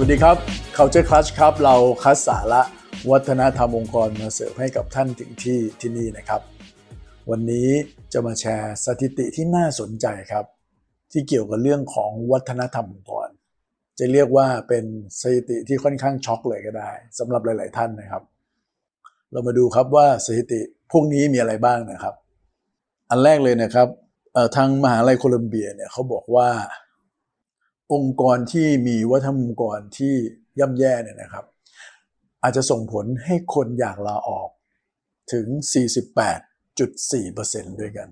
วัสดีครับ Culture Clutch ครับ เราคัดสาระวัฒนธรรมองค์กรมาเสิร์ฟให้กับท่านถึงที่ที่นี่นะครับ วันนี้จะมาแชร์สถิติที่น่าสนใจครับ ที่เกี่ยวกับเรื่องของวัฒนธรรมองค์กร จะเรียกว่าเป็นสถิติที่ค่อนข้างช็อกเลยก็ได้สำหรับหลาย ๆ ท่านนะครับ เรามาดูครับว่าสถิติพวกนี้มีอะไรบ้างนะครับ อันแรกเลยนะครับทางมหาลัยโคลัมเบียเนี่ยเขาบอกว่า องค์กรที่มีวัฒนธรรมองค์กรที่ย่ำแย่เนี่ยนะครับ อาจจะส่งผลให้คนอยากลาออกถึง 48.4%ด้วยกัน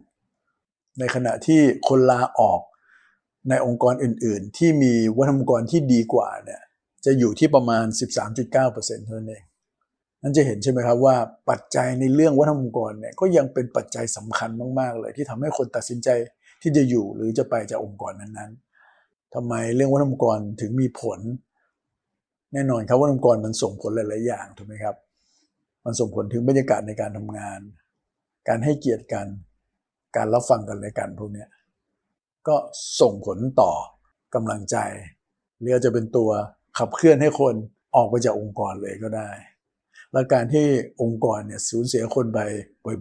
ในขณะที่คนลาออกในองค์กรอื่น ๆ ที่มีวัฒนธรรมองค์กรที่ดีกว่าเนี่ยจะอยู่ที่ประมาณ 13.9%เท่านั้นเองนั่นจะเห็นใช่ไหมครับว่าปัจจัยในเรื่องวัฒนธรรมองค์กรเนี่ยก็ยังเป็นปัจจัยสำคัญมาก ๆ เลยที่ทำให้คนตัดสินใจที่จะอยู่หรือจะไปจากองค์กรนั้นๆ ทำไมเรื่องวัฒนธรรมองค์กรถึงมีผล แน่นอนครับวัฒนธรรมองค์กรมันส่งผลหลาย ๆ อย่างถูกไหมครับ มันส่งผลถึงบรรยากาศในการทำงาน การให้เกียรติกัน การรับฟังกันและกันพวกนี้ก็ส่งผลต่อกำลังใจหรือจะเป็นตัวขับเคลื่อนให้คนออกไปจากองค์กรเลยก็ได้ และการที่องค์กรเนี่ยสูญเสียคนไป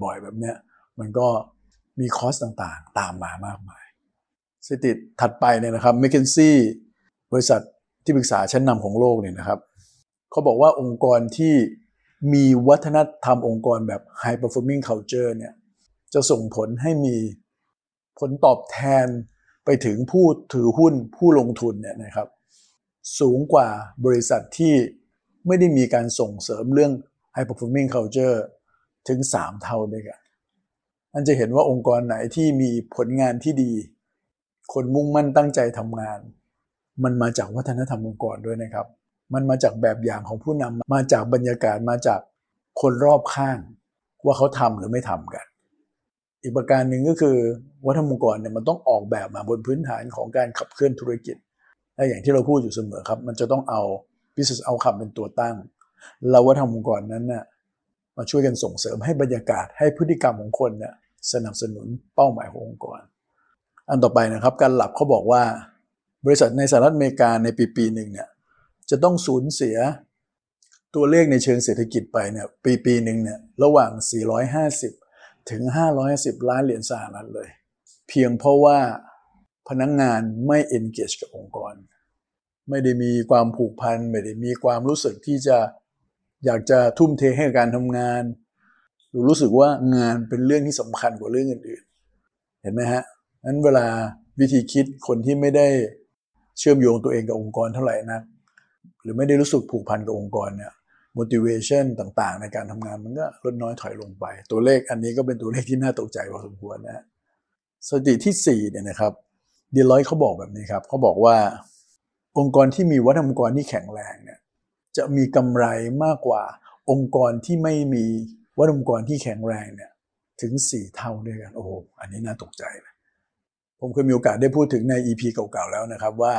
บ่อย ๆ แบบเนี้ยมันก็มีคอสต่างๆ ตามมามากมาย สถิติถัดไปเนี่ยนะครับ m c k เคนซี่บริษัทที่ปรึกษาชั้นนำของโลกเนี่ยนะครับเขาบอกว่าองค์กรที่มีวัฒนธรรมองค์กรแบบ high performing culture เนี่ยจะส่งผลให้มีผลตอบแทนไปถึงผู้ถือหุ้นผู้ลงทุนเนี่ยนะครับ สูงกว่าบริษัทที่ไม่ได้มีการส่งเสริมเรื่อง high performing culture ถึง 3 เท่าด้วยกันอันจะเห็นว่าองค์กรไหนที่มีผลงานที่ดี คนมุ่งมั่นตั้งใจทำงาน มันมาจากวัฒนธรรมองค์กรด้วยนะครับ มันมาจากแบบอย่างของผู้นำมาจากบรรยากาศมาจากคนรอบข้าง ว่าเขาทำหรือไม่ทำกัน อีกประการหนึ่งก็คือวัฒนธรรมองค์กรเนี่ยมันต้องออกแบบมาบนพื้นฐานของการขับเคลื่อนธุรกิจและอย่างที่เราพูดอยู่เสมอครับ มันจะต้องเอา business outcome เป็นตัวตั้งแล้ววัฒนธรรมองค์กรนั้นน่ะมาช่วยกันส่งเสริมให้บรรยากาศให้พฤติกรรมของคนเนี่ยสนับสนุนเป้าหมายขององค์กร อันต่อไปนะครับการหลับเขาบอกว่า บริษัทในสหรัฐอเมริกาในปีปีหนึ่งเนี่ยจะต้องสูญเสียตัวเลขในเชิงเศรษฐกิจไปเนี่ยปีปีหนึ่งเนี่ยระหว่าง 450 ถึง 550 ล้านเหรียญสหรัฐเลย เพียงเพราะว่าพนักงงานไม่ engage กับองค์กร ไม่ได้มีความผูกพัน ไม่ได้มีความรู้สึกที่จะอยากจะทุ่มเทให้การทำงาน หรือรู้สึกว่างานเป็นเรื่องที่สำคัญกว่าเรื่องอื่นๆ เห็นไหมฮะ นั้นเวลาวิธีคิดคนที่ไม่ได้เชื่อมโยงตัวเองกับองค์กรเท่าไหร่นัก หรือไม่ได้รู้สึกผูกพันกับองค์กรเนี่ย motivation ต่างๆ ในการทำงานมันก็ลดน้อยถอยลงไป ตัวเลขอันนี้ก็เป็นตัวเลขที่น่าตกใจพอสมควรนะสถิติที่4เนี่ยนะครับดีลอยเขาบอกแบบนี้ครับเขาบอกว่าองค์กรที่มีวัฒนธรรมองค์กรที่แข็งแรงเนี่ยจะมีกำไรมากกว่าองค์กรที่ไม่มีวัฒนองค์กรที่แข็งแรงเนี่ยถึง 4 เท่าด้วยกันโอ้โหอันนี้น่าตกใจเลย ผมเคยมีโอกาสได้พูดถึงใน EP เก่าๆแล้วนะครับว่า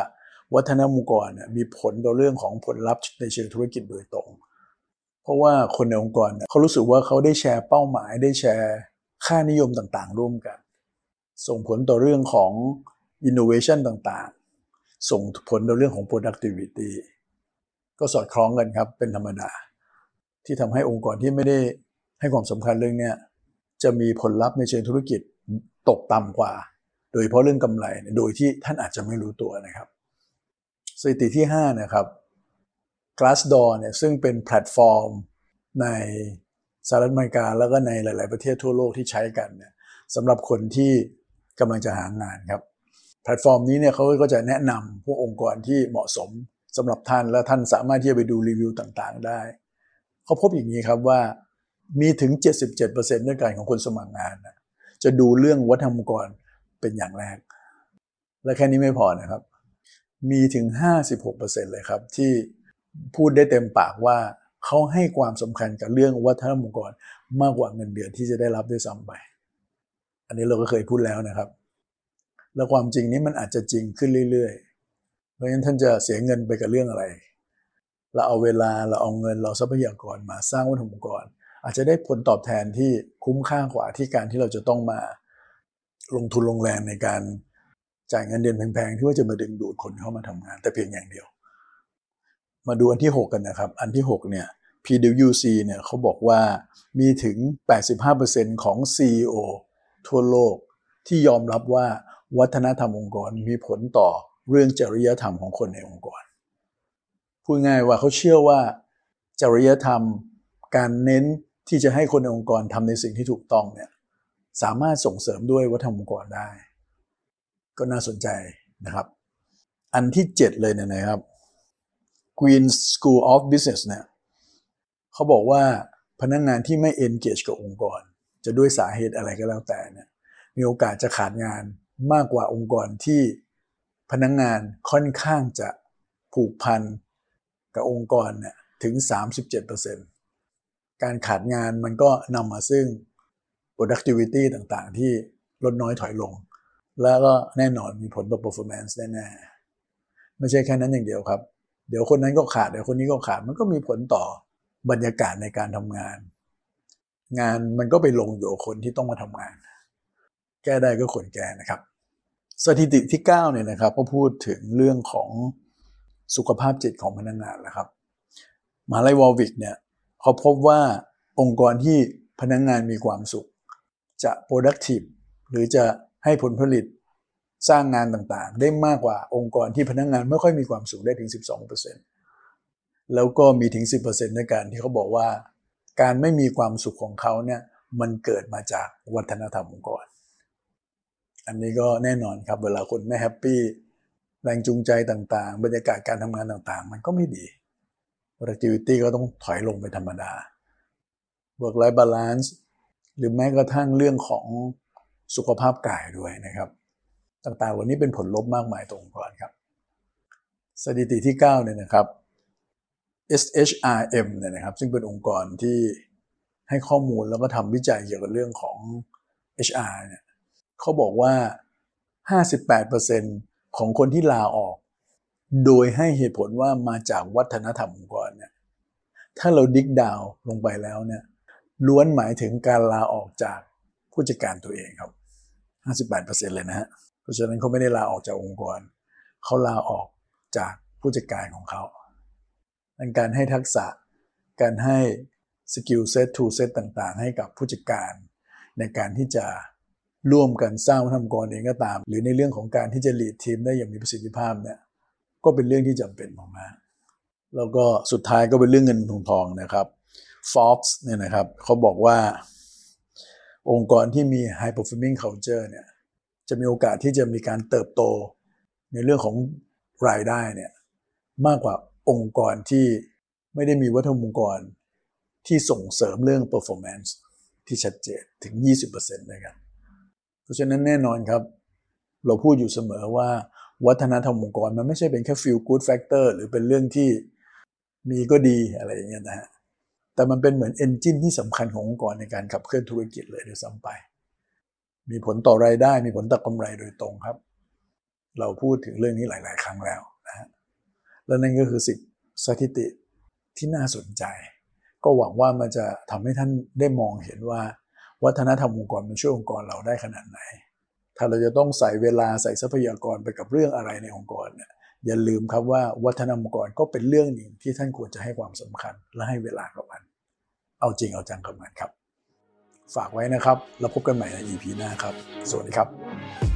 วัฒนธรรมองค์กรมีผลต่อเรื่องของผลลัพธ์ในเชิงธุรกิจโดยตรง เพราะว่าคนในองค์กรเนี่ยเขารู้สึกว่าเขาได้แชร์เป้าหมาย ได้แชร์ค่านิยมต่างๆ ร่วมกัน ส่งผลต่อเรื่องของ innovation ต่างๆ ส่งผลต่อเรื่องของ productivity ก็สอดคล้องกันครับเป็นธรรมดา ที่ทำให้องค์กรที่ไม่ได้ให้ความสำคัญเรื่องนี้จะมีผลลัพธ์ในเชิงธุรกิจตกต่ำกว่า โดยเฉพาะเรื่องกำไรโดยที่ท่านอาจจะไม่รู้ตัวนะครับสถิติที่ 5 นะครับ Glassdoor เนี่ยซึ่งเป็นแพลตฟอร์มในสหรัฐอเมริกาแล้วก็ในหลาย ๆ ประเทศทั่วโลกที่ใช้กันเนี่ยสำหรับคนที่กำลังจะหางานครับ แพลตฟอร์มนี้เนี่ยเขาก็จะแนะนำพวกองค์กรที่เหมาะสมสำหรับท่านและท่านสามารถที่จะไปดูรีวิวต่าง ๆ ได้ เขาพบอย่างนี้ครับว่ามีถึง 77%ด้วยกันของคนสมัครงานนะจะดูเรื่องวัฒนธรรมองค์กร เป็นอย่างแรก และแค่นี้ไม่พอนะครับ มีถึง 56%เลยครับ ที่พูดได้เต็มปากว่าเขาให้ความสำคัญกับเรื่องวัฒนธรรมองค์กรมากกว่าเงินเดือนที่จะได้รับด้วยซ้ำไป อันนี้เราก็เคยพูดแล้วนะครับ แล้วความจริงนี้มันอาจจะจริงขึ้นเรื่อยๆ เพราะฉะนั้นท่านจะเสียเงินไปกับเรื่องอะไร เราเอาเวลาเราเอาเงินเราทรัพยากรมาสร้างวัฒนธรรมองค์กรอาจจะได้ผลตอบแทนที่คุ้มค่ากว่าที่การที่เราจะต้องมา ลงทุนลงแรงในการจ่ายเงินเดือนแพงๆที่ว่าจะมาดึงดูดคนเข้ามาทำงาน แต่เพียงอย่างเดียว มาดูอันที่ 6 กันนะครับ อันที่ 6 เนี่ย PwC เนี่ยเขาบอกว่ามีถึง 85%ของ CEO ทั่วโลกที่ยอมรับว่าวัฒนธรรมองค์กรมีผลต่อเรื่องจริยธรรมของคนในองค์กร พูดง่ายว่าเขาเชื่อว่า จริยธรรม การเน้นที่จะให้คนในองค์กรทำในสิ่งที่ถูกต้องเนี่ย สามารถส่งเสริมด้วยวัฒนธรรมองค์กรได้ ก็น่าสนใจนะครับ อันที่ 7 เลยเนี่ยนะครับ Queen School of Business เนี่ยเขาบอกว่าพนักงงานที่ไม่ engage กับองค์กร จะด้วยสาเหตุอะไรก็แล้วแต่เนี่ยมีโอกาสจะขาดงานมากกว่าองค์กรที่พนักงงานค่อนข้างจะผูกพันกับองค์กรเนี่ยถึง 37%การขาดงานมันก็นำมาซึ่ง productivity ต่างๆ ที่ลดน้อยถอยลง แล้วก็แน่นอนมีผลต่อ performance แน่ๆไม่ใช่แค่นั้นอย่างเดียวครับ เดี๋ยวคนนั้นก็ขาดเดี๋ยวคนนี้ก็ขาดมันก็มีผลต่อบรรยากาศในการทำงาน งานมันก็ไปลงอยู่คนที่ต้องมาทำงาน แก้ได้ก็ควรแก้นะครับ สถิติที่9เนี่ยนะครับก็พูดถึงเรื่องของสุขภาพจิตของพนักงงานนะครับมาไลวอลวิกเนี่ยเขาพบว่าองค์กรที่พนักงงานมีความสุข จะ productive หรือจะให้ผลผลิตสร้างงานต่างๆ ได้มากกว่าองค์กรที่พนักงงานไม่ค่อยมีความสุขได้ถึง 12%แล้วก็มีถึง 10%ในการที่เขาบอกว่า การไม่มีความสุขของเขาเนี่ยมันเกิดมาจากวัฒนธรรมองค์กร อันนี้ก็แน่นอนครับเวลาคนไม่แฮปปี้แรงจูงใจต่างๆ บรรยากาศการทำงานต่างๆ มันก็ไม่ดี productivity ก็ต้องถอยลงไปธรรมดา work life balance หรือแม้กระทั่งเรื่องของสุขภาพกายด้วยนะครับ ต่างๆวันนี้เป็นผลลบมากมายตรงก่อนครับ สถิติที่ 9 เนี่ยนะครับ SHRM เนี่ยนะครับ ซึ่งเป็นองค์กรที่ให้ข้อมูลแล้วก็ทำวิจัยเกี่ยวกับเรื่องของ HR เนี่ยเขาบอกว่า 58%ของคนที่ลาออก โดยให้เหตุผลว่ามาจากวัฒนธรรมองค์กรเนี่ยถ้าเราดิกดาวลงไปแล้วเนี่ย ล้วนหมายถึงการลาออกจากผู้จัดการตัวเองครับ 58%เลยนะฮะ เพราะฉะนั้นเขาไม่ได้ลาออกจากองค์กร เขาลาออกจากผู้จัดการของเขาดังนั้นการให้ทักษะ การให้ skill set tool set ต่างๆ ให้กับผู้จัดการ ในการที่จะร่วมกันสร้างวัฒนธรรมองค์กรเองก็ตาม หรือในเรื่องของการที่จะ lead ทีมได้อย่างมีประสิทธิภาพเนี่ย ก็เป็นเรื่องที่จำเป็นมากๆแล้วก็สุดท้ายก็เป็นเรื่องเงินเงินทองทองนะครับ Forbes เนี่ยนะครับเขาบอกว่า องค์กรที่มี high performing culture เนี่ยจะมีโอกาสที่จะมีการเติบโตในเรื่องของรายได้เนี่ยมากกว่าองค์กรที่ไม่ได้มีวัฒนธรรมองค์กรที่ส่งเสริมเรื่อง performance ที่ชัดเจนถึง 20%นะครับเพราะฉะนั้นแน่นอนครับ เราพูดอยู่เสมอว่าวัฒนธรรมองค์กรมันไม่ใช่เป็นแค่ feel good factor หรือเป็นเรื่องที่มีก็ดีอะไรอย่างเงี้ยนะฮะ แต่มันเป็นเหมือนเอนจินที่สำคัญขององค์กรในการขับเคลื่อนธุรกิจเลยด้วยซ้ำไป มีผลต่อรายได้ มีผลต่อกำไรโดยตรงครับ เราพูดถึงเรื่องนี้หลาย ๆ ครั้งแล้วนะฮะและนั่นก็คือสิบสถิติที่น่าสนใจ ก็หวังว่ามันจะทำให้ท่านได้มองเห็นว่า วัฒนธรรมองค์กรมันช่วยองค์กรเราได้ขนาดไหน ถ้าเราจะต้องใส่เวลาใส่ทรัพยากรไปกับเรื่องอะไรในองค์กรเนี่ย อย่าลืมครับว่าวัฒนธรรมองค์กรก็เป็นเรื่องหนึ่งที่ท่านควรจะให้ความสำคัญและให้เวลากับมัน เอาจริงเอาจังกับมันครับ ฝากไว้นะครับ แล้วพบกันใหม่ใน EP หน้าครับ สวัสดีครับ